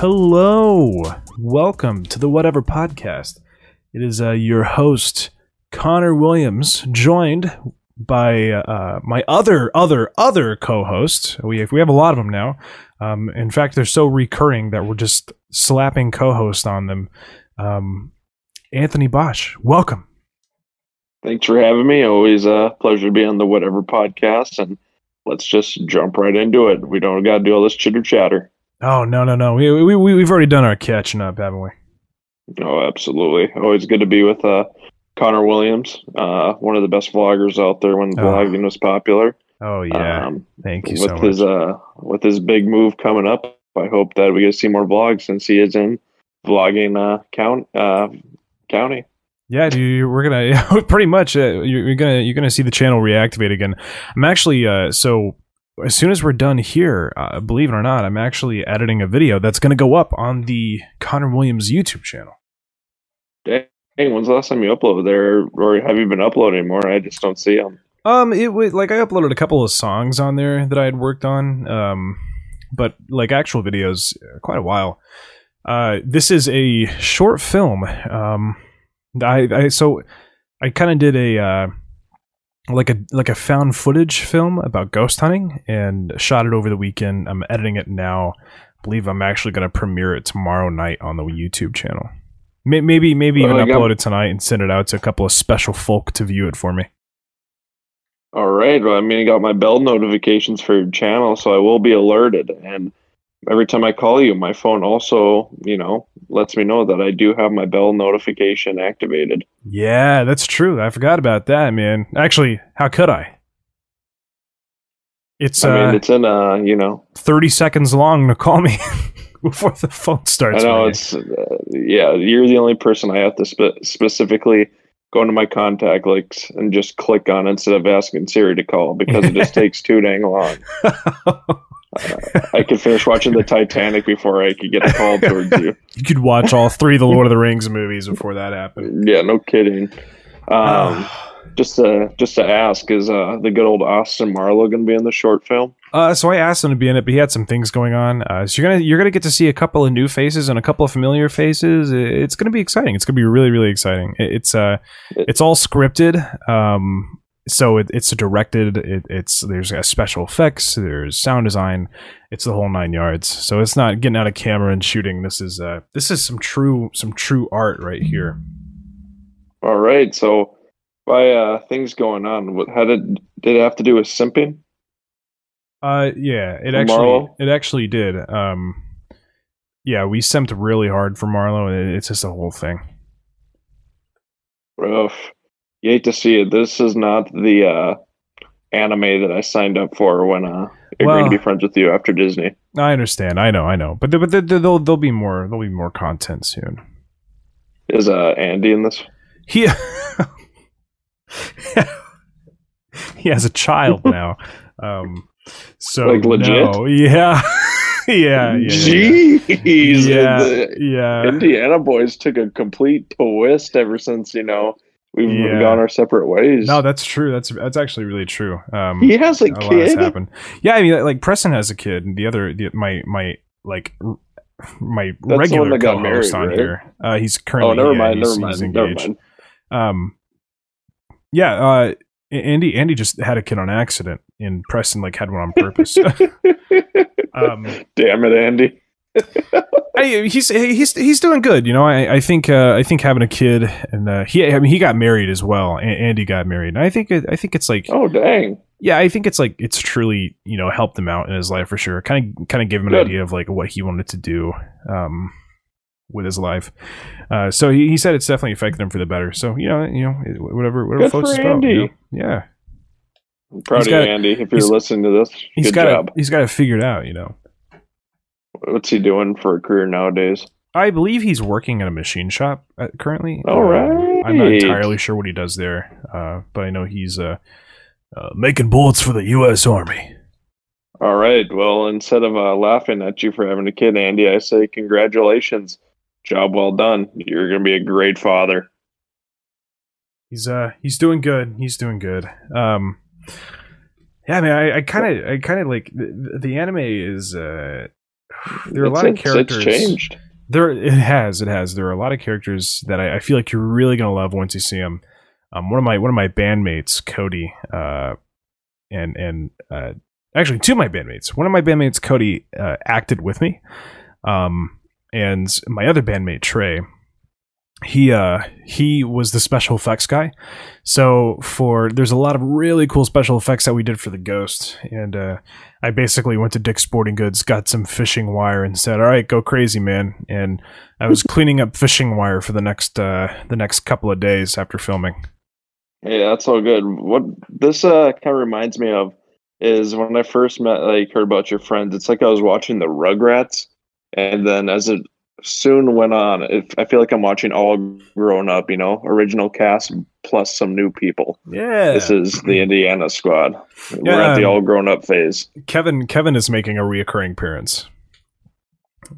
Hello, welcome to the Whatever Podcast. It is uh, your host Conner Williams, joined by uh, my other, other, other co host. We we have a lot of them now. Um, in fact, they're so recurring that we're just slapping co-hosts on them. Um, Anthony Bosch, welcome. Thanks for having me. Always a pleasure to be on the Whatever Podcast, and let's just jump right into it. We don't got to do all this chitter chatter. Oh no, no, no. We we we- we've already done our catching up, haven't we? Oh, absolutely. Always good to be with uh, Conner Williams, uh, one of the best vloggers out there when Oh. vlogging was popular. Oh yeah. Um, Thank you with so much. his uh, with his big move coming up, I hope that we get to see more vlogs since he is in vlogging uh, count uh, county. Yeah, dude, we're gonna pretty much uh, you're, you're gonna you're gonna see the channel reactivate again. I'm actually uh, so as soon as we're done here, uh, believe it or not, I'm actually editing a video that's gonna go up on the Conner Williams YouTube channel. Dang, when's the last time you uploaded there, or have you been uploading more? I just don't see them. Um, it was like I uploaded a couple of songs on there that I had worked on. Um, but like actual videos, uh, quite a while. Uh, this is a short film. Um, I, I so I kind of did a uh, like a like a found footage film about ghost hunting and shot it over the weekend. I'm editing it now. I believe I'm actually going to premiere it tomorrow night on the YouTube channel. May- Maybe maybe even I got- upload it tonight and send it out to a couple of special folk to view it for me. All right. Well, I mean, I got my bell notifications for your channel, so I will be alerted. And every time I call you, my phone also, you know, lets me know that I do have my bell notification activated. Yeah, that's true. I forgot about that, man. Actually, how could I? It's I uh, mean, it's in, uh, you know, 30 seconds long to call me before the phone starts. I know ringing. it's, uh, yeah, you're the only person I have to spe- specifically go into my contact links and just click on instead of asking Siri to call because it just takes too dang long. I could finish watching the Titanic before I could get a call towards you. you could watch all three of the Lord of the Rings movies before that happened. Yeah, no kidding. Um, just to just to ask, is uh, the good old Austin Marlowe going to be in the short film? Uh, so I asked him to be in it, but he had some things going on. Uh, so you're gonna you're gonna get to see a couple of new faces and a couple of familiar faces. It's gonna be exciting. It's gonna be really really exciting. It's uh, it's all scripted. Um, so it, it's directed. It, it's there's special effects. There's sound design. It's the whole nine yards. So it's not getting out of camera and shooting. This is uh, this is some true some true art right here. All right. So, by uh, things going on, what how did did it have to do with simping? Uh, yeah, it actually Marlowe? it actually did. Um, yeah, we simped really hard for Marlowe, and it's just a whole thing. Rough. You hate to see it. This is not the uh, anime that I signed up for when uh, agreeing Well- to be friends with you after Disney. I understand. I know. I know. But there, but there, there'll there'll be more. There'll be more content soon. Is uh, Andy in this? He he has a child now. Um, so Like, legit? no. Yeah. yeah. Yeah. Yeah. Jeez. Yeah. The yeah. Indiana boys took a complete twist ever since you know we've Yeah. gone our separate ways. No, that's true. That's that's actually really true. Um, he has a a lot has kid. happened. Yeah, I mean, like Preston has a kid, and the other, the, my my like r- my one regular co-host married, on right? here. Uh, he's currently Oh, never yeah, mind. he's- Never he's mind. Never engaged. mind. Um, yeah. Uh, Andy Andy just had a kid on accident, and Preston like had one on purpose. um, Damn it, Andy. I, he's he's he's doing good. You know, I I think uh, I think having a kid and uh, he I mean he got married as well. Andy got married. And I think it, I think it's like Oh, dang. yeah, I think it's like it's truly you know helped him out in his life for sure. Kind of kind of gave him an Good. idea of like what he wanted to do um, with his life. Uh, so he, he said it's definitely affected him for the better. So you know you know whatever whatever Good floats his boat. you know? Yeah, I'm proud He's of you, Andy. If you're listening to this, he's good got job. it. He's got it figured out. You know. What's he doing for a career nowadays? I believe he's working at a machine shop uh, currently. All right. I'm not entirely sure what he does there, uh, but I know he's uh, uh, making bullets for the U.S. Army. All right. Well, instead of uh, laughing at you for having a kid, Andy, I say congratulations. Job well done. You're going to be a great father. He's uh he's doing good. He's doing good. Um, yeah, I mean, I kind of I kind of like the, the anime is uh there are a lot of characters. It's changed. There, it has, it has. There are a lot of characters that I, I feel like you're really gonna love once you see them. Um, one of my one of my bandmates, Cody, uh, and and uh, actually two of my bandmates. One of my bandmates, Cody, uh, acted with me, um, and my other bandmate, Trey, he uh he was the special effects guy. So for there's a lot of really cool special effects that we did for the Ghost, and uh, I basically went to Dick's Sporting Goods, got some fishing wire, and said, "All right, go crazy, man." And I was cleaning up fishing wire for the next uh, the next couple of days after filming. hey that's all good. What this uh kind of reminds me of is when I first met, like, heard about your friends. It's like I was watching the Rugrats, and then as it soon went on, it, I feel like I'm watching all grown up. You know, original cast plus some new people. Yeah, This is the Indiana squad. We're at the all grown up phase. Kevin. Kevin is making a reoccurring appearance.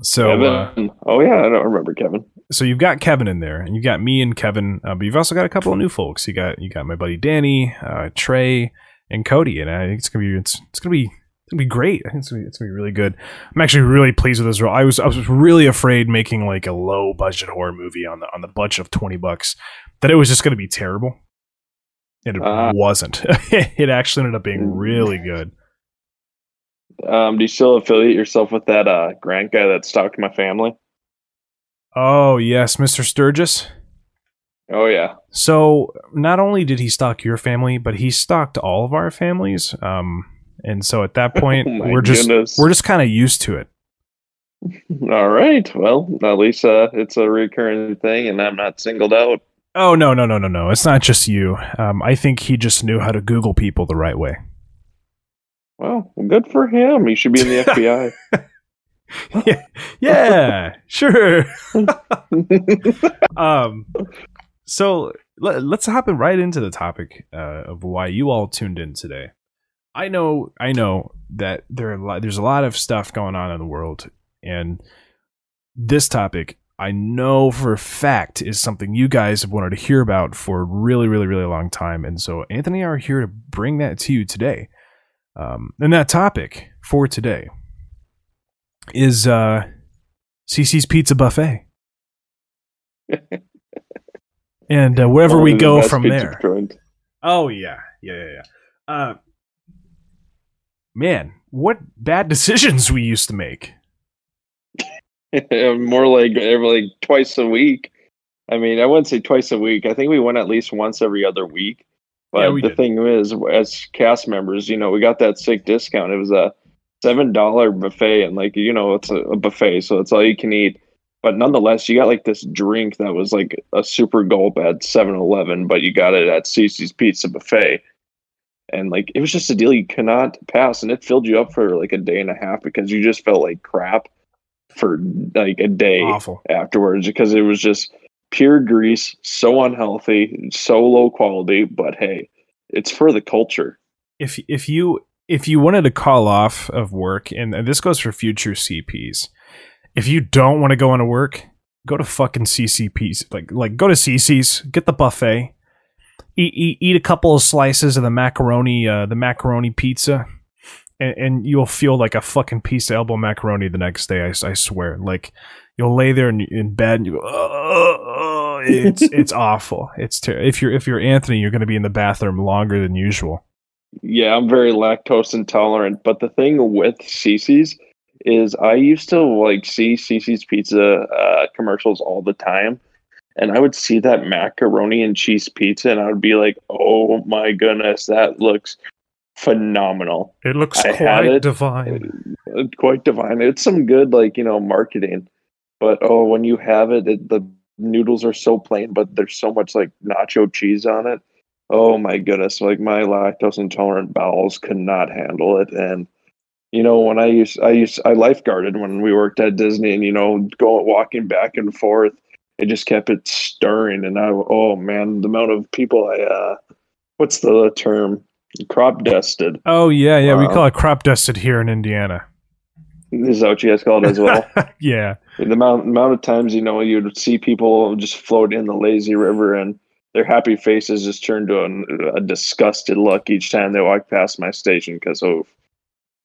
So. Uh, Kevin. oh yeah, I don't remember Kevin. so you've got Kevin in there, and you've got me and Kevin, uh, but you've also got a couple of new folks. You got you got my buddy Danny, uh, Trey, and Cody, and I think it's gonna be it's, it's gonna be gonna be great. I think it's gonna be, it's gonna be really good. I'm actually really pleased with this role. I was I was really afraid making like a low budget horror movie on the on the budget of twenty bucks that it was just gonna be terrible. And it Ah. wasn't. it actually ended up being really good. Um, do you still affiliate yourself with that uh Grant guy that stalked my family? Oh yes, Mr. Sturgis. Oh yeah. So not only did he stalk your family, but he stalked all of our families. Um, and so at that point, Oh we're just goodness. we're just kind of used to it. All right. Well, at least uh, it's a recurring thing, and I'm not singled out. Oh no no no no no! It's not just you. Um, I think he just knew how to Google people the right way. Well, good for him. He should be in the FBI. yeah, yeah, sure. um, so let, let's hop right into the topic uh, of why you all tuned in today. I know, I know that there are a lot, there's a lot of stuff going on in the world, and this topic I know for a fact is something you guys have wanted to hear about for a really, really, really long time, and so Anthony and I are here to bring that to you today. Um, and that topic for today is uh Cici's Pizza Buffet. and uh, wherever we go from there. Oh yeah. Yeah, yeah, yeah. Uh man, what bad decisions we used to make. More like every like twice a week. I mean, I wouldn't say twice a week. I think we went at least once every other week. But Yeah, the did. thing is, as cast members, you know, we got that sick discount. It was a seven dollar buffet, and like you know, it's a, a buffet, so it's all you can eat. But nonetheless, you got like this drink that was like a super gulp at 7-Eleven, but you got it at Cici's Pizza Buffet. And like it was just a deal you cannot pass, and it filled you up for like a day and a half because you just felt like crap for like a day Awful. afterwards because it was just pure grease, so unhealthy, so low quality. But hey, it's for the culture. If if you if you wanted to call off of work and, and this goes for future CPs. If you don't want to go into work, go to fucking CCP's. Like like go to Cici's, get the buffet. Eat, eat, eat a couple of slices of the macaroni uh, the macaroni pizza and, and you'll feel like a fucking piece of elbow macaroni the next day. I, I swear. Like you'll lay there in, in bed and you go, oh, it's it's awful. It's ter- if you're if you're Anthony, you're going to be in the bathroom longer than usual. Yeah, I'm very lactose intolerant. But the thing with Cici's is I used to like see Cici's pizza uh, commercials all the time. And I would see that macaroni and cheese pizza, and I would be like, "Oh my goodness, that looks phenomenal!" It looks I quite it. divine. Uh, quite divine. It's some good, like you know, marketing. But oh, when you have it, it, the noodles are so plain, but there's so much like nacho cheese on it. Oh my goodness! Like my lactose intolerant bowels could not handle it. And you know, when I used, I used, I lifeguarded when we worked at Disney, and you know, going walking back and forth, it just kept it stirring. And I, oh man, the amount of people I, uh, what's the term? Crop dusted. Oh yeah, yeah. we call it crop dusted here in Indiana. Is that what you guys call it as well? yeah. the amount amount of times you know you'd see people just float in the lazy river and their happy faces just turned to a, a disgusted look each time they walked past my station because oh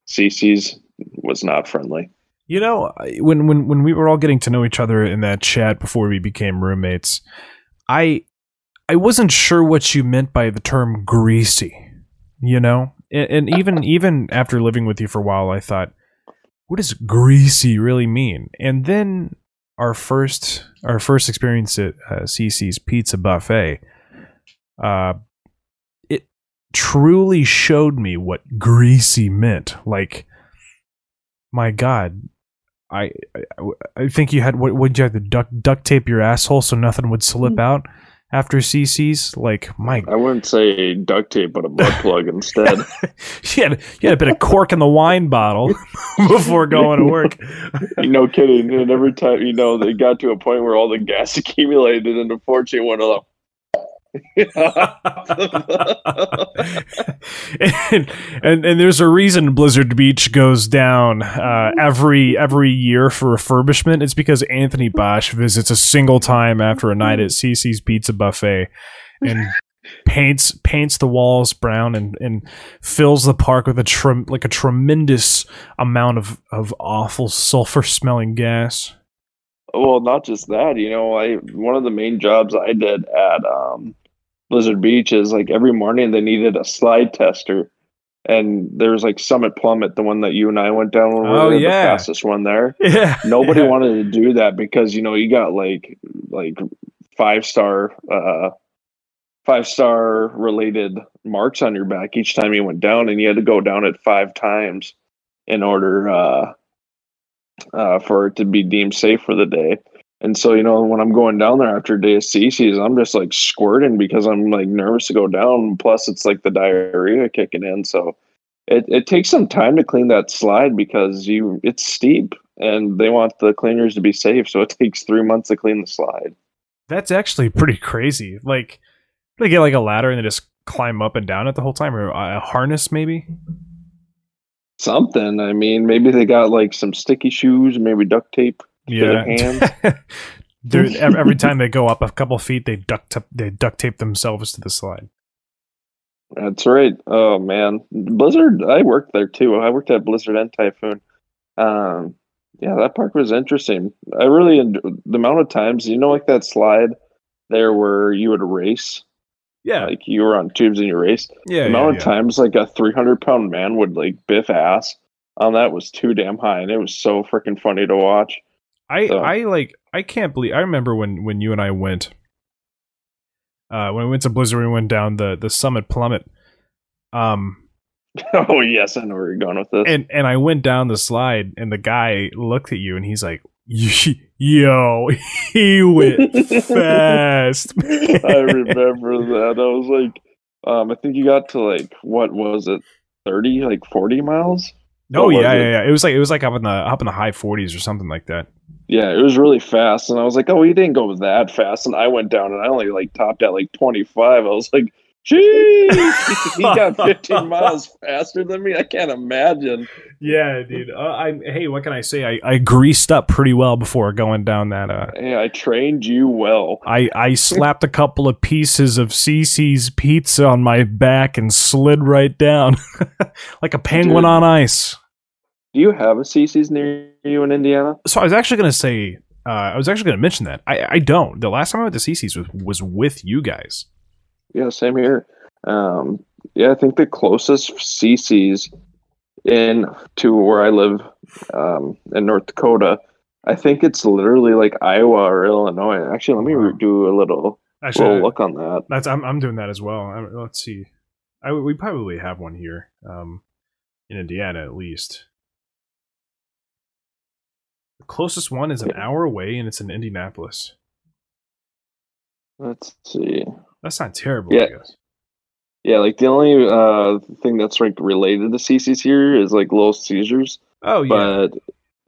Cici's was not friendly You know, when when when we were all getting to know each other in that chat before we became roommates, I I wasn't sure what you meant by the term greasy. You know, and, and even even after living with you for a while, I thought, what does greasy really mean? And then our first our first experience at uh, Cici's Pizza Buffet, uh, it truly showed me what greasy meant. Like, my God, I I, I think you had what would you have to duct duct tape your asshole so nothing would slip hmm. out after Cici's? Like, my I wouldn't say duct tape, but a butt plug instead. you had you had a bit of cork in the wine bottle before going to work. no kidding. And every time, you know, they got to a point where all the gas accumulated and unfortunately went up. And, and and there's a reason Blizzard Beach goes down uh, every every year for refurbishment. It's because Anthony Bosch visits a single time after a night at Cici's Pizza Buffet and paints paints the walls brown and, and fills the park with a trem- like a tremendous amount of, of awful sulfur smelling gas. well, not just that, you know, I one of the main jobs I did at um, Blizzard Beach is like every morning they needed a slide tester. And there was like Summit Plummet, the one that you and I went down when we Oh, were the fastest one there. Yeah, Nobody yeah. wanted to do that because you know you got like like five star uh five star related marks on your back each time you went down and you had to go down it five times in order uh uh for it to be deemed safe for the day. And so, you know, when I'm going down there after a day of Cici's, I'm just like squirting because I'm like nervous to go down. Plus, it's like the diarrhea kicking in. So, it, it takes some time to clean that slide because you it's steep and they want the cleaners to be safe. So it takes three months to clean the slide. That's actually pretty crazy. Like, they get like a ladder and they just climb up and down it the whole time, or a harness maybe. Something. I mean, maybe they got like some sticky shoes, maybe duct tape. Their hands. They're- every time they go up a couple feet, they duct tape, they duct tape themselves to the slide. That's right. Oh man, Blizzard. I worked there too. I worked at Blizzard and Typhoon. Um, yeah, that park was interesting. I really enjoyed the amount of times you know, like that slide there where you would race, Yeah, like you were on tubes and you raced. yeah, the amount yeah. of times like a 300 pound man would like biff ass on that was too damn high, and it was so freaking funny to watch. I So- I like I can't believe I remember when when you and I went uh when we went to Blizzard we went down the the Summit Plummet um oh yes, I know where you're going with this. and and I went down the slide and the guy looked at you and he's like yo he went fast I remember that. I was like, um, I think you got to like what was it, thirty, like forty miles? Oh yeah, yeah, yeah. It was like it was like up in the up in the high 40s or something like that. Yeah, it was really fast, and I was like, oh, he didn't go that fast, and I went down, and I only like topped at like twenty five. I was like, jeez, he got fifteen miles faster than me. I can't imagine. Yeah, dude. Uh, I hey, what can I say? I, I greased up pretty well before going down that. Uh, Hey, I trained you well. I I slapped a couple of pieces of Cici's pizza on my back and slid right down like a penguin Dude. on ice. Do you have a Cici's near you in Indiana? So I was actually gonna say. Uh, I was actually going to mention that. I, I don't. The last time I went to Cici's was, was with you guys. Yeah, same here. Um, yeah, I think the closest Cici's in to where I live um, in North Dakota, I think it's literally like Iowa or Illinois. Actually, let me Wow. do a little Actually, little look on that. That's I'm I'm doing that as well. I, let's see. I we probably have one here, um, in Indiana at least. The closest one is an hour away, and it's in Indianapolis. Let's see. That's not terrible. I Yeah. guess. Yeah, like the only uh, thing that's like related to Cici's here is like Little Caesars. Oh yeah. but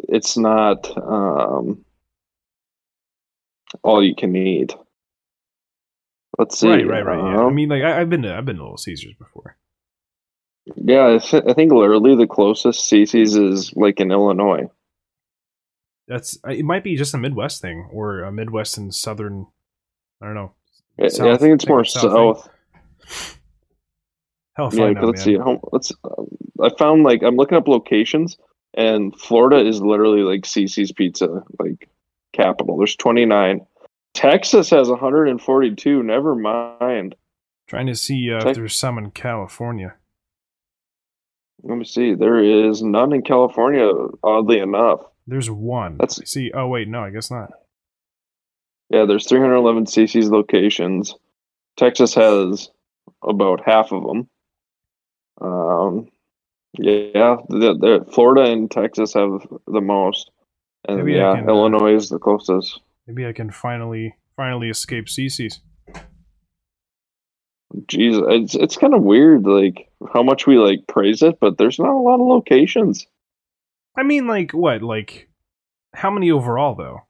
it's not um, all you can eat. Let's see. right, right, right. Yeah. I um, mean, like I, I've been to I've been to Little Caesars before. Yeah, I, th- I think literally the closest Cici's is like in Illinois. That's it. Might be just a Midwest thing or a Midwest and Southern. I don't know. Yeah, South- yeah, I think it's more south, south. Hell, Yeah, I know, let's man. see. How, let's. Um, I found like I'm looking up locations. and Florida is literally like Cici's Pizza, like capital. There's 29. Texas has 142. Never mind. Trying to see uh, if there's some in California. Let me see. There is none in California, oddly enough. There's one. That's- see. Oh wait, no, I guess not. Yeah, there's 311 Cici's locations. Texas has about half of them. Um, yeah, the, the Florida and Texas have the most, and Maybe yeah, can, uh, Illinois is the closest. Maybe I can finally finally escape Cici's. Jeez, it's it's kind of weird, like how much we like praise it, but there's not a lot of locations. I mean, like what? Like how many overall though?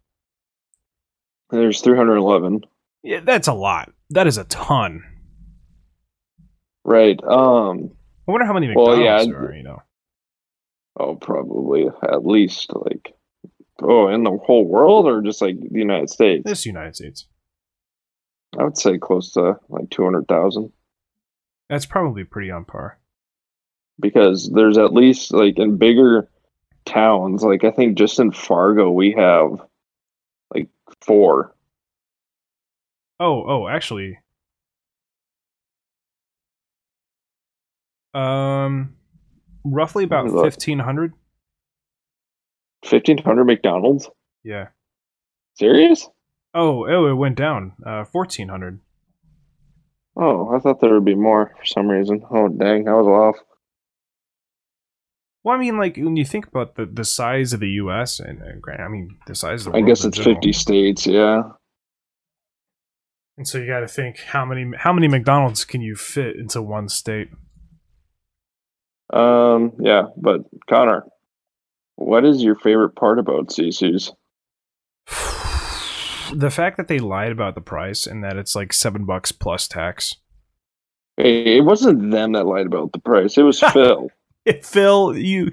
There's 311, Yeah, that's a lot. That is a ton. right? Um, I wonder how many Well, McDonald's yeah, are. You know. oh, probably at least like, oh, in the whole world or just like the United States. This United States. I would say close to like 200,000 That's probably pretty on par. because there's at least like in bigger towns, like I think just in Fargo, we have like four. Oh, oh, actually. Um roughly about Let me look. 1500. 1,500 McDonald's? Yeah. Serious? Oh, oh, it went down. Uh 1400. Oh, I thought there would be more for some reason. Oh, dang, I was off. Well, I mean like when you think about the the size of the US and I mean the size of the I guess it's. 50 states, yeah. And so you got to think how many how many McDonald's can you fit into one state? Um, yeah, but Conner, what is your favorite part about Cici's? the fact that they lied about the price and that it's like 7 bucks plus tax. Hey, it wasn't them that lied about the price. It was Phil. Phil, you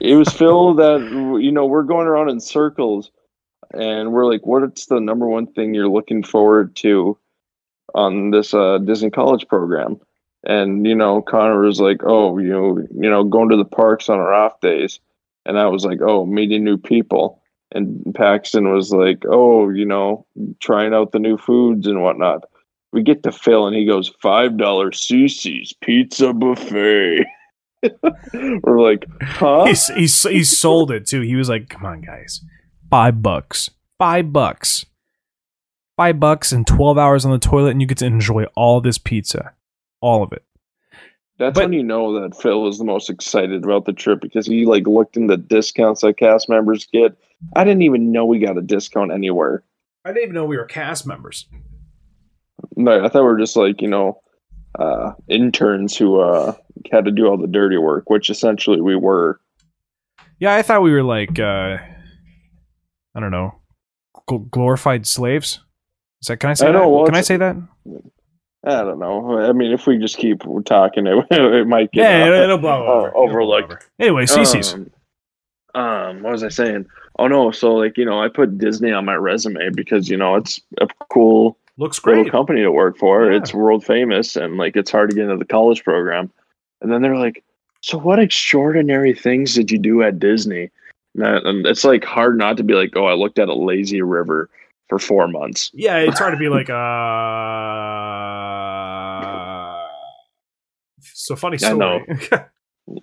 It was Phil that you know we're going around in circles, and we're like, "What's the number one thing you're looking forward to on this uh, Disney College program?" And you know, Conner was like, "Oh, you know, you know, going to the parks on our off days," and I was like, "Oh, meeting new people." And Paxton was like, "Oh, you know, trying out the new foods and whatnot." We get to Phil, and he goes, five dollar Cici's pizza buffet." we're like, "Huh?" he's, he's he sold it too. He was like, "Come on, guys, five bucks, five bucks, five bucks, and twelve hours on the toilet, and you get to enjoy all this pizza, all of it." That's But- when you know that Phil was the most excited about the trip because he like looked into discounts that cast members get. I didn't even know we got a discount anywhere. I didn't even know we were cast members. No, I thought we were just like you know uh, interns who uh, had to do all the dirty work, which essentially we were. Yeah, I thought we were like, uh, I don't know, gl- glorified slaves. Is that can I say I know, that? well, can I say that? I don't know. I mean, if we just keep talking, it, it might get Yeah, uh, it'll, it'll blow uh, over. It'll blow overlooked. over. Anyway, Cici's. Um, um, what was I saying? Oh no, so like you know, I put Disney on my resume because you know it's a cool Looks little great. company to work for. Yeah. It's world famous and like it's hard to get into the college program. And then they're like, "So what extraordinary things did you do at Disney?" And, that- and it's like hard not to be like, "Oh, I looked at a lazy river for four months." Yeah, it's hard to be like, uh. So funny I story. know.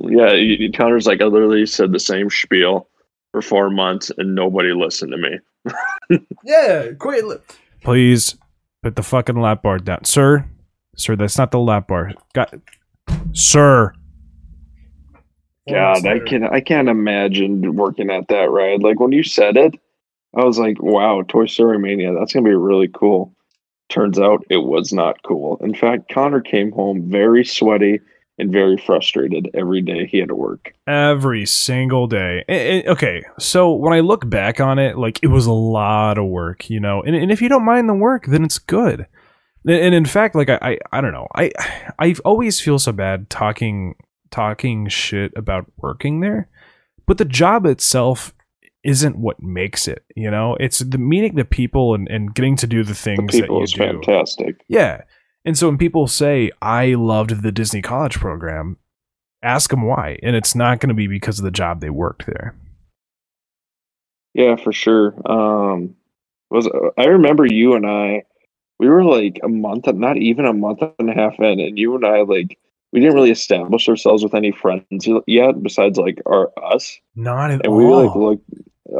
Yeah, you- you- Conner's like, I literally said the same spiel for four months and nobody listened to me. yeah, quit. Please put the fucking lap bar down, sir. Sir, that's not the lap bar. Got, sir. God, I can I can't imagine working at that ride. Like when you said it, I was like, "Wow, Toy Story Mania, that's gonna be really cool." Turns out it was not cool. In fact, Conner came home very sweaty and very frustrated every day he had to work. every single day. Okay, so when I look back on it, like it was a lot of work, you know. And, and if you don't mind the work, then it's good. And, and in fact, like I, I, I don't know, I, I always feel so bad talking, talking shit about working there, but the job itself isn't what makes it. You know, it's the meeting the people and, and getting to do the The things that you was do. fantastic. Yeah. And so when people say I loved the Disney College program, ask them why, and it's not going to be because of the job they worked there. Yeah, for sure. Um, was I remember you and I, we were like a month, not even a month and a half in, and you and I like we didn't really establish ourselves with any friends yet besides like our us. Not at and all. we like looked.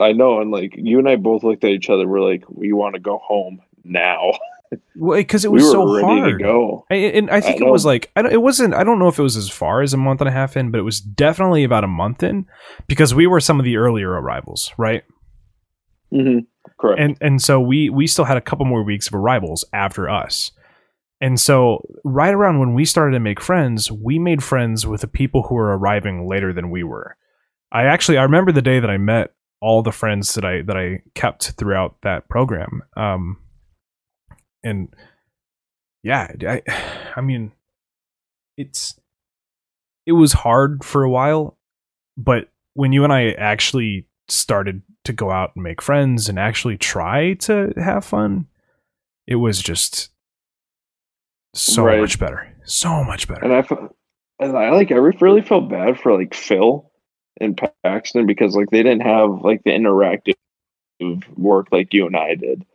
I know, and like you and I both looked at each other. We're like, we want to go home now. Well, because it was were so hard. to go. I- And I think I it was like I don't, it wasn't. I don't know if it was as far as a month and a half in, but it was definitely about a month in because we were some of the earlier arrivals, right? hmm Correct. And and so we we still had a couple more weeks of arrivals after us. And so right around when we started to make friends, we made friends with the people who were arriving later than we were. I actually I remember the day that I met all the friends that I that I kept throughout that program. Um and yeah, I I mean it's it was hard for a while, but when you and I actually started to go out and make friends and actually try to have fun, it was just so Right. much better. So much better. and I, and I like I really felt bad for like Phil and Paxton because like they didn't have like the interactive work like you and I did.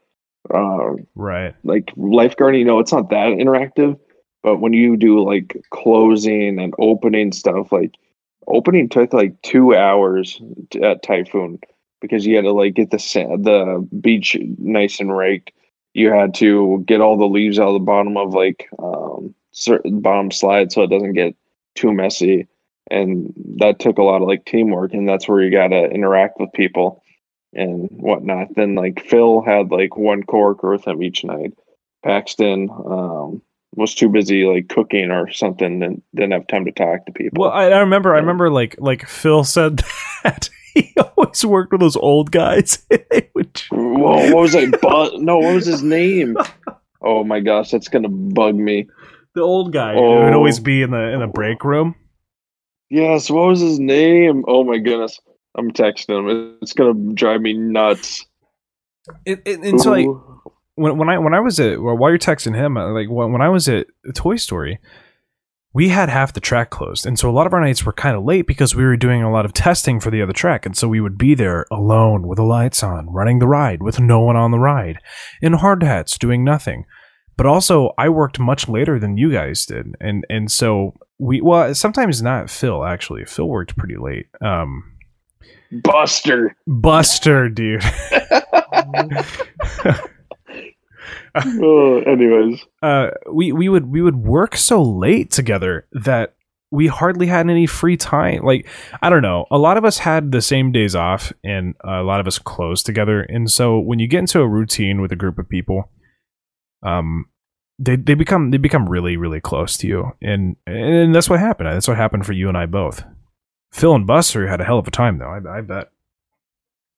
Um, right. like lifeguarding, you know, it's not that interactive, but when you do like closing and opening stuff, like opening took like two hours at Typhoon because you had to like get the sand, the beach nice and raked. You had to get all the leaves out of the bottom of like um certain bottom slide so it doesn't get too messy, and that took a lot of like teamwork, and that's where you got to interact with people and whatnot. Then like Phil had like one coworker with him each night. Paxton um, was too busy like cooking or something and didn't have time to talk to people. Well, I, I remember. I remember like like Phil said that he always worked with those old guys. Would- Whoa, what was that? Bu- no, what was his name? Oh my gosh, that's gonna bug me. the old guy who would always be in the in the break room. Yes, what was his name? Oh my goodness, I'm texting him. It's gonna drive me nuts. It, it, and so like when when I when I was at well, while you're texting him, uh, like when, when I was at Toy Story, we had half the track closed, and so a lot of our nights were kind of late because we were doing a lot of testing for the other track, and so we would be there alone with the lights on, running the ride with no one on the ride, in hard hats, doing nothing. But also, I worked much later than you guys did, and and so we well sometimes not Phil actually. Phil worked pretty late. Um, Buster. Buster, dude. Oh, anyways, uh, we we would we would work so late together that we hardly had any free time. Like I don't know, a lot of us had the same days off, and a lot of us closed together. And so when you get into a routine with a group of people, um, they they become they become really really close to you, and and that's what happened. That's what happened for you and I both. Phil and Buster had a hell of a time, though. I, I bet.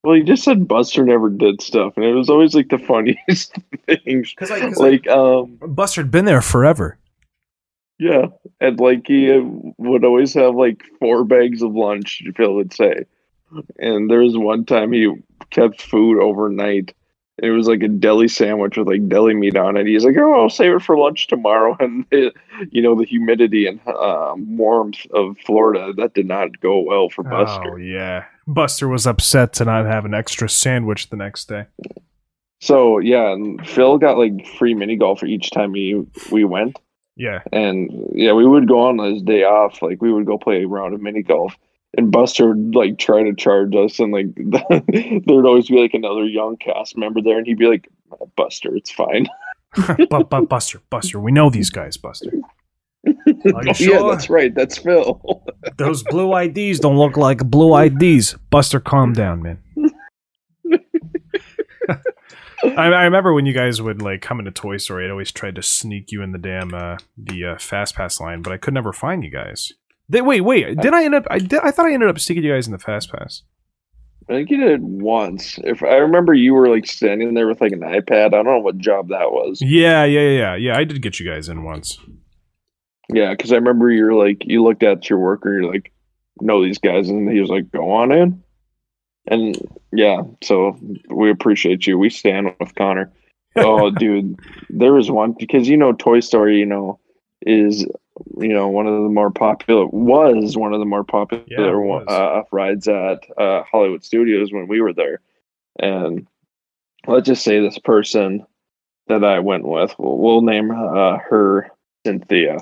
well, he just said Buster never did stuff, and it was always like the funniest things. Because like, Like, um, Buster had been there forever. Yeah, and like he uh, would always have like four bags of lunch. Phil would say, and there was one time he kept food overnight. It was like a deli sandwich with like deli meat on it. He's like, "Oh, I'll save it for lunch tomorrow." And it, you know, the humidity and um, warmth of Florida that did not go well for Buster. Oh yeah, Buster was upset to not have an extra sandwich the next day. So yeah, and Phil got like free mini golf each time we we went. Yeah, And yeah, we would go on his day off. Like we would go play a round of mini golf. And Buster would like try to charge us, and like there would always be like another young cast member there, and he'd be like, "Buster, it's fine." but, but Buster, Buster, we know these guys, Buster. Oh, Yeah, that's right. That's Phil. Those blue IDs don't look like blue IDs. Buster, calm down, man. I, I remember when you guys would like come into Toy Story, I'd always tried to sneak you in the damn uh, the uh, fast pass line, but I could never find you guys. They, wait, wait, did I end up? I did. I thought I ended up sneaking you guys in the fast pass. I think you did it once. If I remember, you were like standing there with like an iPad. I don't know what job that was. Yeah, yeah, yeah, yeah. Yeah, I did get you guys in once. Yeah, because I remember you're like you looked at your worker, you're like, know these guys, and he was like, go on in. And yeah, so we appreciate you. We stand with Conner. Oh, dude, there was one because you know Toy Story, you know, is you know, one of the more popular was one of the more popular Yeah, it one- was. uh, rides at uh, Hollywood Studios when we were there. And let's just say this person that I went with, we'll, we'll name uh, her Cynthia,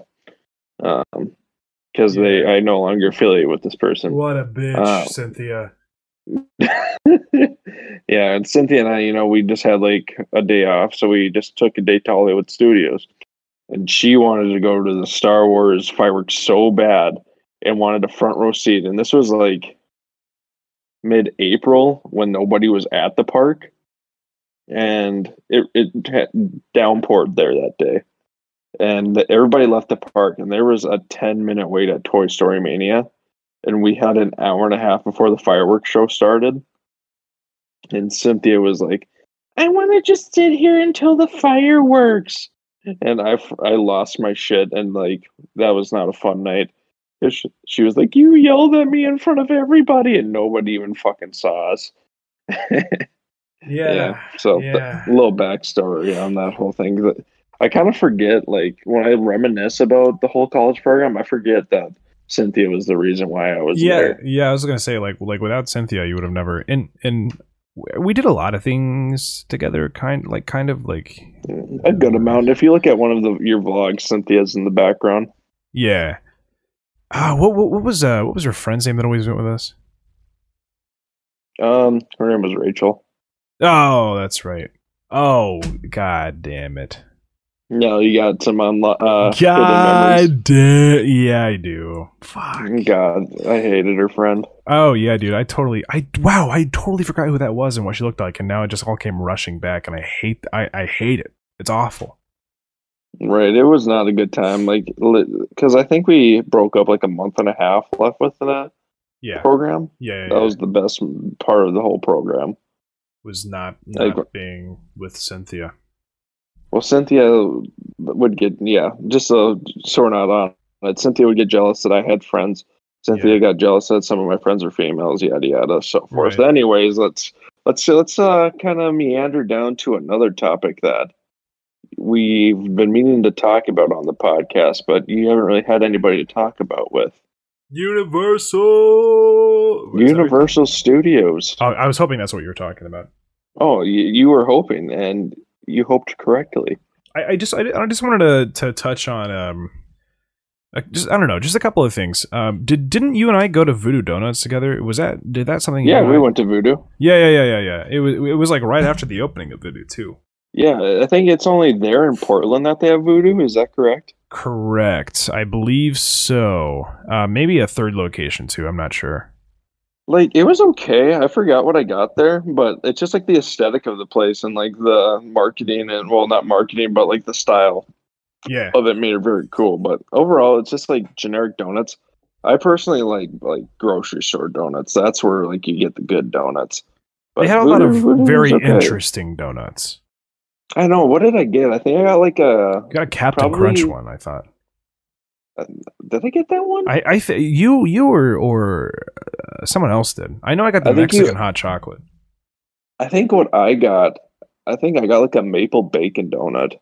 because they I no longer affiliate with this person. What a bitch, Uh, Cynthia. yeah, and Cynthia and I, you know, we just had like a day off, so we just took a day to Hollywood Studios. And she wanted to go to the Star Wars fireworks so bad and wanted a front row seat. And this was like mid April when nobody was at the park. And it, it downpoured there that day. And everybody left the park, and there was a 10 minute wait at Toy Story Mania. And we had an hour and a half before the fireworks show started. And Cynthia was like, I want to just sit here until the fireworks. And I, I lost my shit. And like, that was not a fun night She, she was like, You yelled at me in front of everybody. And nobody even fucking saw us. Yeah. yeah. So, th- Yeah. a little backstory on that whole thing. That I kind of forget, like, when I reminisce about the whole college program, I forget that Cynthia was the reason why I was yeah, there. yeah. I was gonna say like like without Cynthia, you would have never. And and we did a lot of things together. Kind like kind of like A good amount. If you look at one of the your vlogs, Cynthia's in the background. yeah. Ah, what, what what was uh what was her friend's name that always went with us? Um, her name was Rachel. Oh, that's right. Oh, god damn it. No, you got some unlo- uh, God damn. Yeah, I do. Fuck. God, I hated her friend. Oh yeah, dude. I totally. I wow. I totally forgot who that was and what she looked like, and now it just all came rushing back, and I hate. I I hate it. It's awful. Right, it was not a good time. Like, because I think we broke up like a month and a half left with that Yeah. program. Yeah. yeah, That yeah. was the best part of the whole program. was not Like- not being with Cynthia. Well, Cynthia would get yeah, just a sort out on it. Cynthia would get jealous that I had friends. Cynthia Yeah. got jealous that some of my friends are females, yada yada, so forth. Right. Anyways, let's let's let's uh kind of meander down to another topic that we've been meaning to talk about on the podcast, but you haven't really had anybody to talk about with Universal. Universal Studios. Oh, I was hoping that's what you were talking about. Oh, you, you were hoping, and you hoped correctly. I, I just I, I just wanted to to touch on um just I don't know just a couple of things. Um, did didn't you and I go to Voodoo Donuts together? Was that did that something? Yeah, we I- went to Voodoo. Yeah, yeah, yeah, yeah, yeah. It was it was like right after the opening of Voodoo too. Yeah, I think it's only there in Portland that they have Voodoo. Is that correct? Correct. I believe so. Uh, maybe a third location too. I'm not sure. Like it was okay. I forgot what I got there, but it's just like the aesthetic of the place and like the marketing and well, not marketing, but like the style Yeah. of it made it very cool. But overall, it's just like generic donuts. I personally like like grocery store donuts. That's where like you get the good donuts. but They had a lot of Voodoo- Voodoo was very okay. interesting donuts. I know. What did I get? I think I got like a. You got a Captain Probably- Crunch one, I thought. Did I get that one? I, I th- you you or or uh, someone else did. I know I got the I think you- Mexican hot chocolate. I think what I got. I think I got like a maple bacon donut.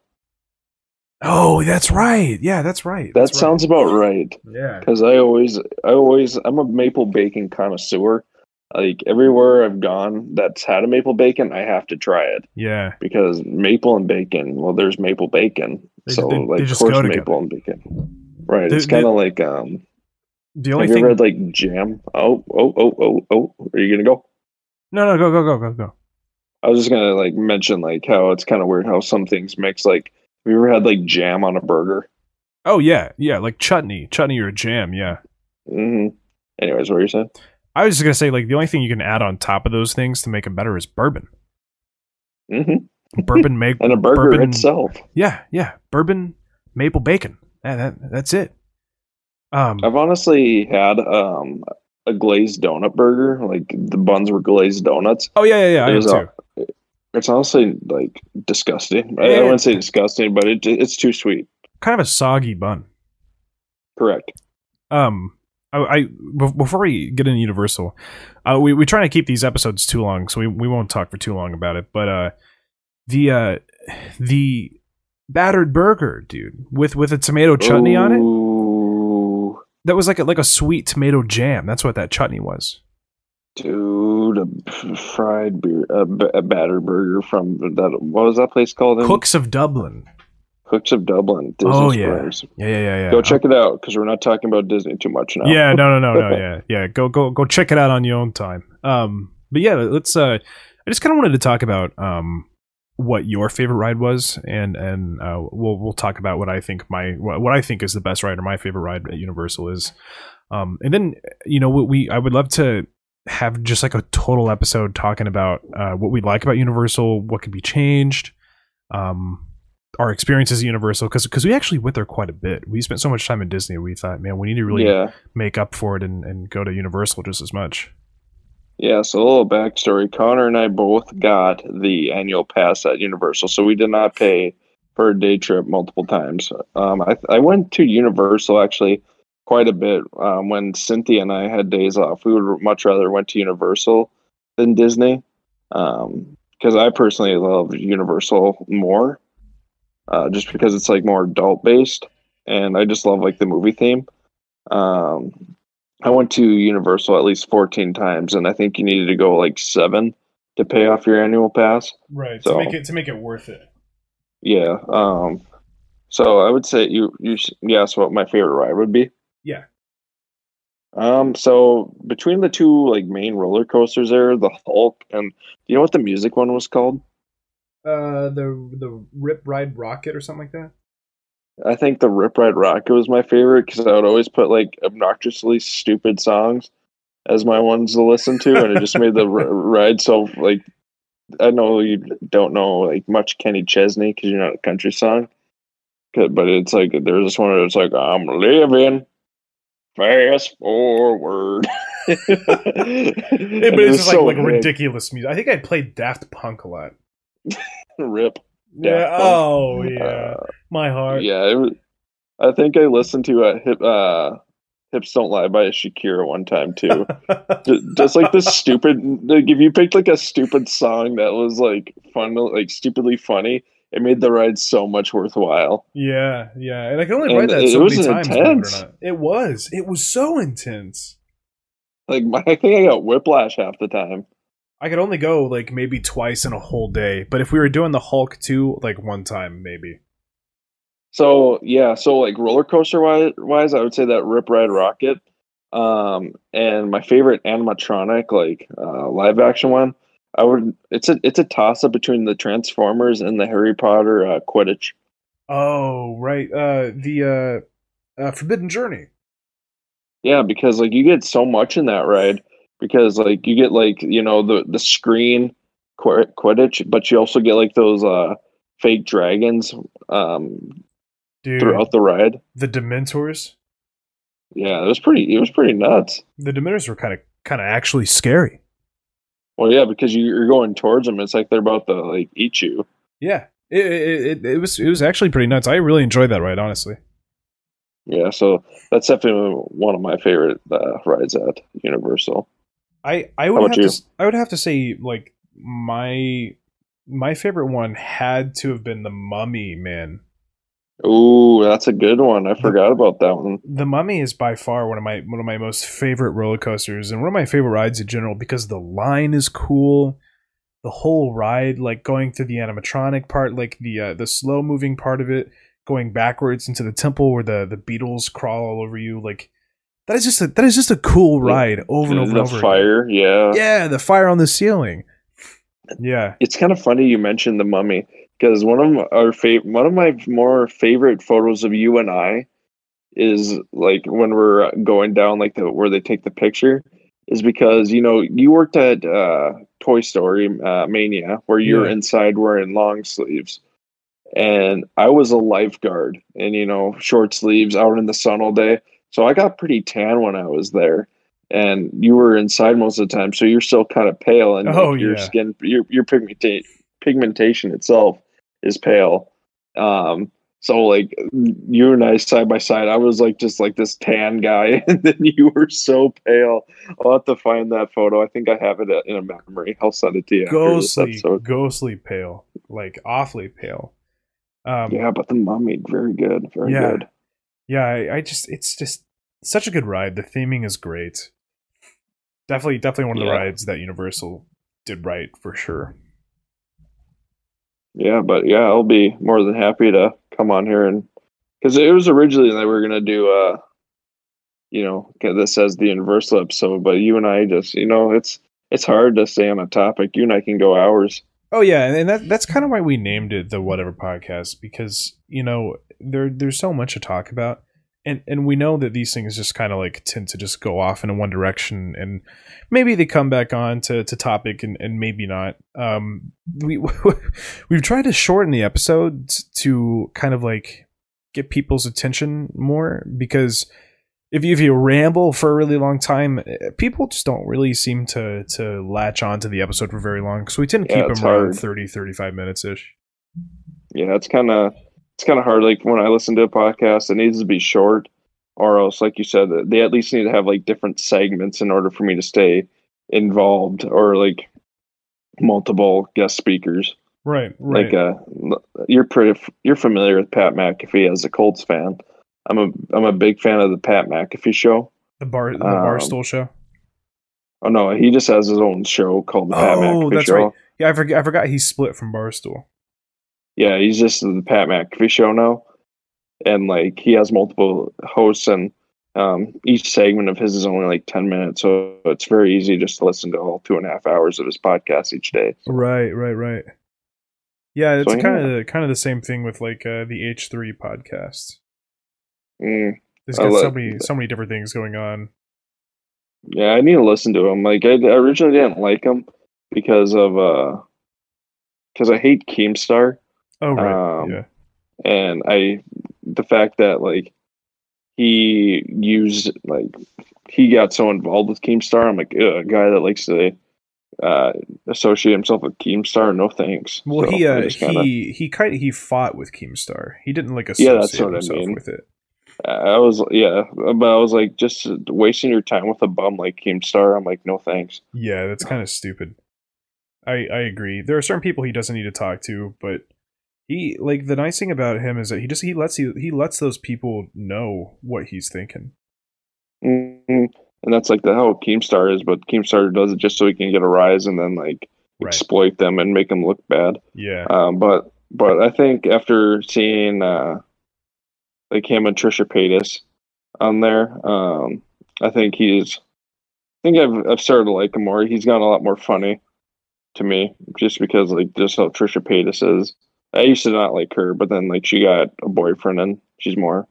Oh, that's right. Yeah, that's right. That That's right. sounds about right. Yeah. because I always, I always, I'm a maple bacon connoisseur. Like everywhere I've gone that's had a maple bacon, I have to try it Yeah. because maple and bacon. Well, there's maple bacon, They- so they- like they just course maple and bacon. Right, it's kind of like um. The only Have you ever had like jam? Oh, oh, oh, oh, oh! Are you gonna go? no, no, go, go, go, go, go. I was just gonna like mention like how it's kind of weird how some things mix. Like, have you ever had like jam on a burger? Oh yeah, yeah, like chutney, chutney or jam. Yeah. hmm Anyways, what were you saying? I was just gonna say like the only thing you can add on top of those things to make them better is bourbon. hmm Bourbon make And a burger bourbon, itself. Yeah, yeah, bourbon, maple bacon. Yeah, that that's it. Um, I've honestly had um a glazed donut burger. Like the buns were glazed donuts. oh yeah, yeah, yeah. It was too. a- It's honestly like disgusting. I, I Yeah. wouldn't say disgusting, but it it's too sweet. Kind of a soggy bun. Correct. um I, I before we get into Universal, uh, we we try to keep these episodes too long, so we, we won't talk for too long about it. But uh, the uh, the battered burger, dude, with with a tomato chutney on it. That was like a, like a sweet tomato jam. That's what that chutney was. Dude, a fried beer, a, a batter burger from that. What was that place called? in- Cooks of Dublin. Cooks of Dublin. Disney Oh, yeah. Springs. Yeah, yeah, yeah, yeah. Go check it out because we're not talking about Disney too much now. Yeah, no, no, no, no, yeah, yeah. Go, go, go. Check it out on your own time. Um, but yeah, let's. Uh, I just kind of wanted to talk about um what your favorite ride was, and and uh, we'll we'll talk about what I think my what, I think is the best ride or my favorite ride at Universal is. Um, and then you know what we I would love to have just like a total episode talking about uh, what we like about Universal, what could be changed, um, our experiences at Universal, because because we actually went there quite a bit. We spent so much time at Disney. We thought, man, we need to really yeah, make up for it and, and go to Universal just as much. Yeah. So a little backstory: Conner and I both got the annual pass at Universal, so we did not pay for a day trip multiple times. Um, I I went to Universal actually quite a bit um, when Cynthia and I had days off. We would much rather went to Universal than Disney because I personally love Universal more, uh, just because it's like more adult based, and I just love like the movie theme. Um, I went to Universal at least fourteen times, and I think you needed to go like seven to pay off your annual pass. Right. So- make it to make it worth it. Yeah. Um, so I would say you you you asked what my favorite ride would be. Yeah. Um, so between the two like main roller coasters there, the Hulk and you know what the music one was called? Uh the the Rip Ride Rockit or something like that. I think the Rip Ride Rockit was my favorite because I would always put like obnoxiously stupid songs as my ones to listen to, and it just made the r- ride so like. I know you don't know like much Kenny Chesney because you're not a country song, but it's like there's this one that's like I'm living fast forward. Yeah, but it's just like, like ridiculous music. I think I played Daft Punk a lot. Rip. Yeah. Punk. Oh yeah. Uh, My heart. Yeah, it I think I listened to a hip uh Hips Don't Lie by Shakira one time too. Ju- Just like this stupid like if you picked like a stupid song that was like fun like stupidly funny, it made the ride so much worthwhile. yeah, yeah. And I can only And ride that it so many was times. intense. It was. It was so intense. Like my, I think I got whiplash half the time. I could only go like maybe twice in a whole day. But if we were doing the Hulk too, like one time maybe. So yeah, so like roller coaster wise, wise I would say that Rip Ride Rockit. Um, and my favorite animatronic, like uh, live action one, I would. It's a it's a toss up between the Transformers and the Harry Potter uh, Quidditch. Oh right. Uh, the uh, uh, Forbidden Journey. Yeah, because like you get so much in that ride. Because like you get like you know the the screen Qu- Quidditch, but you also get like those uh fake dragons um Dude, throughout the ride. the Dementors. Yeah, it was pretty. It was pretty nuts. The Dementors were kind of kind of actually scary. Well, yeah, because you, you're going towards them. It's like they're about to like eat you. Yeah. It, it, it, it was it was actually pretty nuts. I really enjoyed that ride, honestly. Yeah, so that's definitely one of my favorite uh, rides at Universal. I I would have you? to I would have to say like my my favorite one had to have been the Mummy, man. Ooh, that's a good one. I forgot about that one. The Mummy is by far one of my one of my most favorite roller coasters and one of my favorite rides in general because the line is cool. The whole ride, like going through the animatronic part, like the uh, the slow moving part of it, going backwards into the temple where the the beetles crawl all over you, like that is just a that is just a cool ride over and over the and over. again. fire, yeah. Yeah, the fire on the ceiling. Yeah. It's kind of funny you mentioned the mummy because one of our fav- one of my more favorite photos of you and I is like when we're going down like the where they take the picture is because you know you worked at uh, Toy Story uh, Mania where you're Yeah. inside wearing long sleeves, and I was a lifeguard and you know short sleeves out in the sun all day, so I got pretty tan when I was there. And you were inside most of the time, so you're still kind of pale, and Oh, like, your yeah. skin, your your pigmenta- pigmentation itself is pale. Um, so like you and I side by side, I was like just like this tan guy, and then you were so pale. I'll have to find that photo. I think I have it in a memory. I'll send it to you. ghostly, ghostly pale, like awfully pale. Um, Yeah, but the mummy, very good, very Yeah. good. Yeah, I, I just, it's just, such a good ride. The theming is great. Definitely, definitely one of the rides that Universal did right for sure. Yeah, but yeah, I'll be more than happy to come on here and because it was originally that we were gonna do uh you know 'kay, this as the universal episode, but you and I just you know it's it's hard to stay on a topic. You and I can go hours. Oh yeah, and that that's kind of why we named it the Whatever Podcast because you know there there's so much to talk about, and and we know that these things just kind of like tend to just go off in one direction, and maybe they come back on to, to topic, and, and maybe not. Um, we we've tried to shorten the episodes to kind of like get people's attention more because if you, if you ramble for a really long time, eh, people just don't really seem to to latch on to the episode for very long. So we tend to Yeah, keep them around hard. 30, 35 minutes ish. Yeah, it's kind of it's kind of hard. Like when I listen to a podcast, it needs to be short, or else, like you said, they at least need to have like different segments in order for me to stay involved, or like multiple guest speakers. Right, right. Like uh, you're pretty you're familiar with Pat McAfee as a Colts fan. I'm a I'm a big fan of the Pat McAfee show. the bar the um, barstool show. Oh no, he just has his own show called the Pat McAfee show. Oh, McAfee that's Show. right. Yeah, I forgot. I forgot he split from Barstool. Yeah, he's just the Pat McAfee show now, and like he has multiple hosts, and um, each segment of his is only like ten minutes, so it's very easy just to listen to all two and a half hours of his podcast each day. Right, right, right. Yeah, it's So, yeah. kind of kind of the same thing with like uh, the H three podcast. Mm, There's I got so many that. so many different things going on. yeah, I need to listen to him. Like I, I originally didn't like him because of uh, because I hate Keemstar. Oh right, Um, yeah, and I the fact that like he used like he got so involved with Keemstar, I'm like a guy that likes to uh, associate himself with Keemstar. No thanks. Well, So he uh, kinda- he he kind he fought with Keemstar. He didn't like Yeah, associate that's what I himself mean. with it. I was yeah, but I was like just wasting your time with a bum like Keemstar. I'm like no thanks. Yeah, that's kind of stupid. I I agree. There are certain people he doesn't need to talk to, but he like the nice thing about him is that he just he lets you he lets those people know what he's thinking. mm And that's like the how Keemstar is, but Keemstar does it just so he can get a rise and then like Right. exploit them and make them look bad. Yeah. Um, but but I think after seeing uh, like him and Trisha Paytas on there, um, I think he's. I think I've I've started to like him more. He's gotten a lot more funny to me, just because like just how Trisha Paytas is. I used to not like her, but then like she got a boyfriend and she's more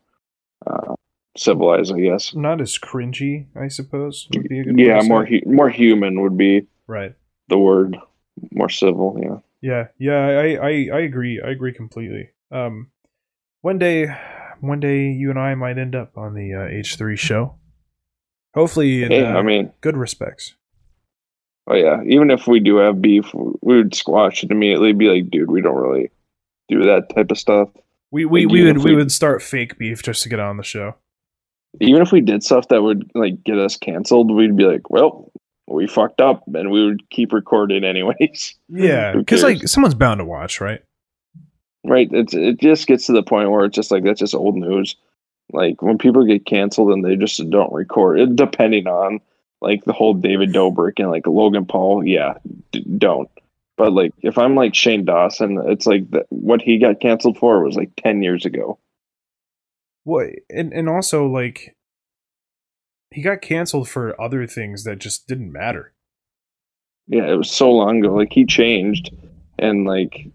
uh, civilized, I guess. Not as cringy, I suppose. Would be a good Yeah, more hu- more human would be right. the word. More civil, yeah. Yeah, yeah, I, I, I agree. I agree completely. Um, one day, one day, you and I might end up on the uh, H three show. Hopefully, in Hey, uh, I mean, good respects. Oh yeah, even if we do have beef, we would squash it immediately. Be like, dude, we don't really do that type of stuff. We we, Like, we would we we- would start fake beef just to get on the show. Even if we did stuff that would like get us canceled, we'd be like, well, we fucked up, and we would keep recording anyways. Yeah, because like someone's bound to watch, right? Right? It's it just gets to the point where it's just like that's just old news. Like when people get canceled and they just don't record, it, depending on like the whole David Dobrik and like Logan Paul, yeah, d- don't. But like if I'm like Shane Dawson, it's like that what he got canceled for was like ten years ago. Well, and and also like he got canceled for other things that just didn't matter. Yeah, it was so long ago. Like he changed, and like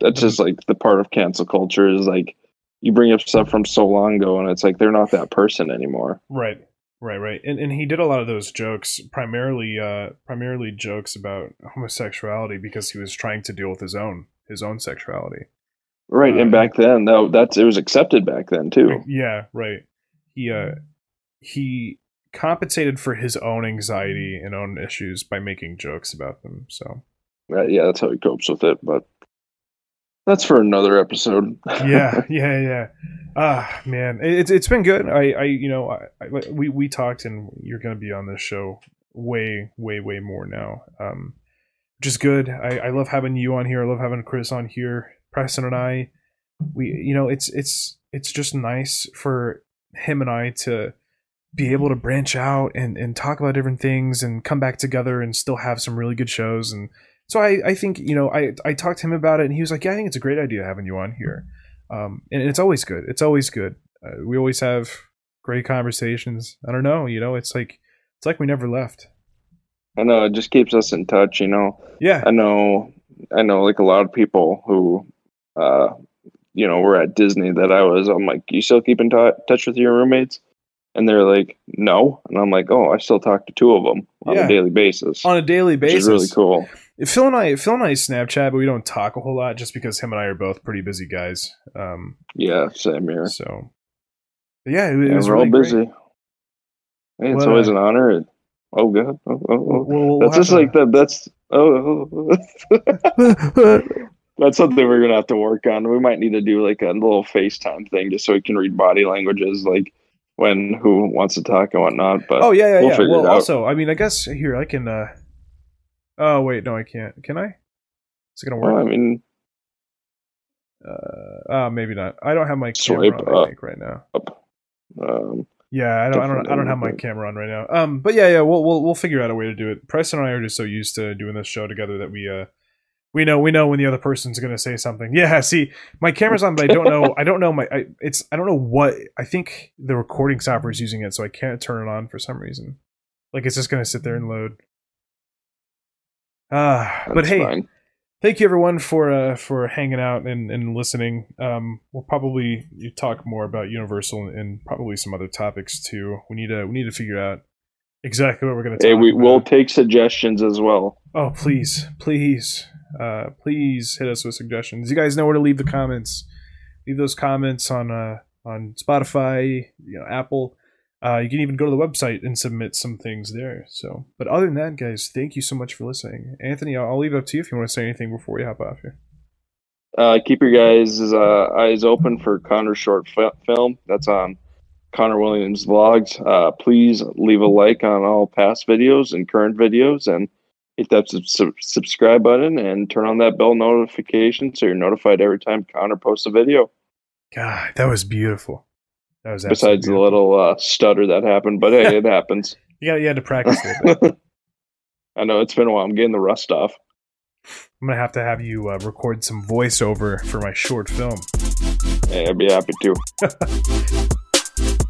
that's just like the part of cancel culture is like you bring up stuff from so long ago, and it's like they're not that person anymore. Right. Right, right. And and he did a lot of those jokes, primarily uh primarily jokes about homosexuality because he was trying to deal with his own his own sexuality. Right, Uh, and back then, though that's it was accepted back then too. Yeah, right. He uh he compensated for his own anxiety and own issues by making jokes about them. So Uh, yeah, that's how he copes with it. But that's for another episode. yeah, yeah, yeah. Ah, man, It- it's it's been good. I I you know I, I we we talked and you're gonna be on this show way way way more now. Um, which is good. I I love having you on here. I love having Chris on here. Preston and I, we you know it's it's it's just nice for him and I to be able to branch out and, and talk about different things and come back together and still have some really good shows. And so I, I think, you know, I, I talked to him about it and he was like, yeah, I think it's a great idea having you on here. Um, and it's always good. It's always good. Uh, we always have great conversations. I don't know, you know, it's like, it's like we never left. I know it just keeps us in touch, you know. Yeah. I know I know like a lot of people who uh you know were at Disney that I was I'm like, You still keep in t- touch with your roommates? And they're like, No. And I'm like, Oh, I still talk to two of them on Yeah. a daily basis. On a daily which basis. is really cool. Phil and I, Phil and I Snapchat, but we don't talk a whole lot just because him and I are both pretty busy guys. Um, Yeah, same here. so yeah, it, it Yeah, was we're really all busy. Hey, it's always uh, an honor. and- Oh god. Oh, oh, oh. we'll- we'll That's just have like that that's oh, oh, oh. That's something we're gonna have to work on. We might need to do like a little FaceTime thing just so we can read body languages, like when who wants to talk and whatnot. But oh yeah, yeah, we'll yeah. figure Well, it out. also, I mean, I guess here I can. uh Oh wait, no, I can't. Can I? Is it gonna well, I mean, Uh, uh maybe not. I don't have my camera Swipe on. I think right now. um, Yeah, I don't, I don't, I don't have my camera on right now. Um, but yeah, yeah, we'll, we'll, we'll figure out a way to do it. Preston and I are just so used to doing this show together that we, uh, we know, we know when the other person's gonna say something. Yeah, see, my camera's on, but I don't know, I don't know my, I, it's, I don't know what. I think the recording software is using it, so I can't turn it on for some reason. Like it's just gonna sit there and load. Ah, but hey, fine. thank you everyone for uh for hanging out and, and listening um we'll probably you talk more about universal and probably some other topics too we need to we need to figure out exactly what we're going to Hey, we about. will take suggestions as well. oh please please uh please hit us with suggestions you guys know where to leave the comments leave those comments on uh on spotify you know apple uh, you can even go to the website and submit some things there. So, but other than that, guys, thank you so much for listening. Anthony, I'll, I'll leave it up to you if you want to say anything before we hop off here. Uh, keep your guys' uh, eyes open for Conner's short fi- film. That's on Conner Williams vlogs. Uh, please leave a like on all past videos and current videos, and hit that sub- sub- subscribe button and turn on that bell notification so you're notified every time Conner posts a video. God, that was beautiful. That was Besides the little uh, stutter that happened, but hey, it happens. Yeah, you had to practice bit. I know it's been a while. I'm getting the rust off. I'm gonna have to have you uh, record some voiceover for my short film. Hey, I'd be happy to.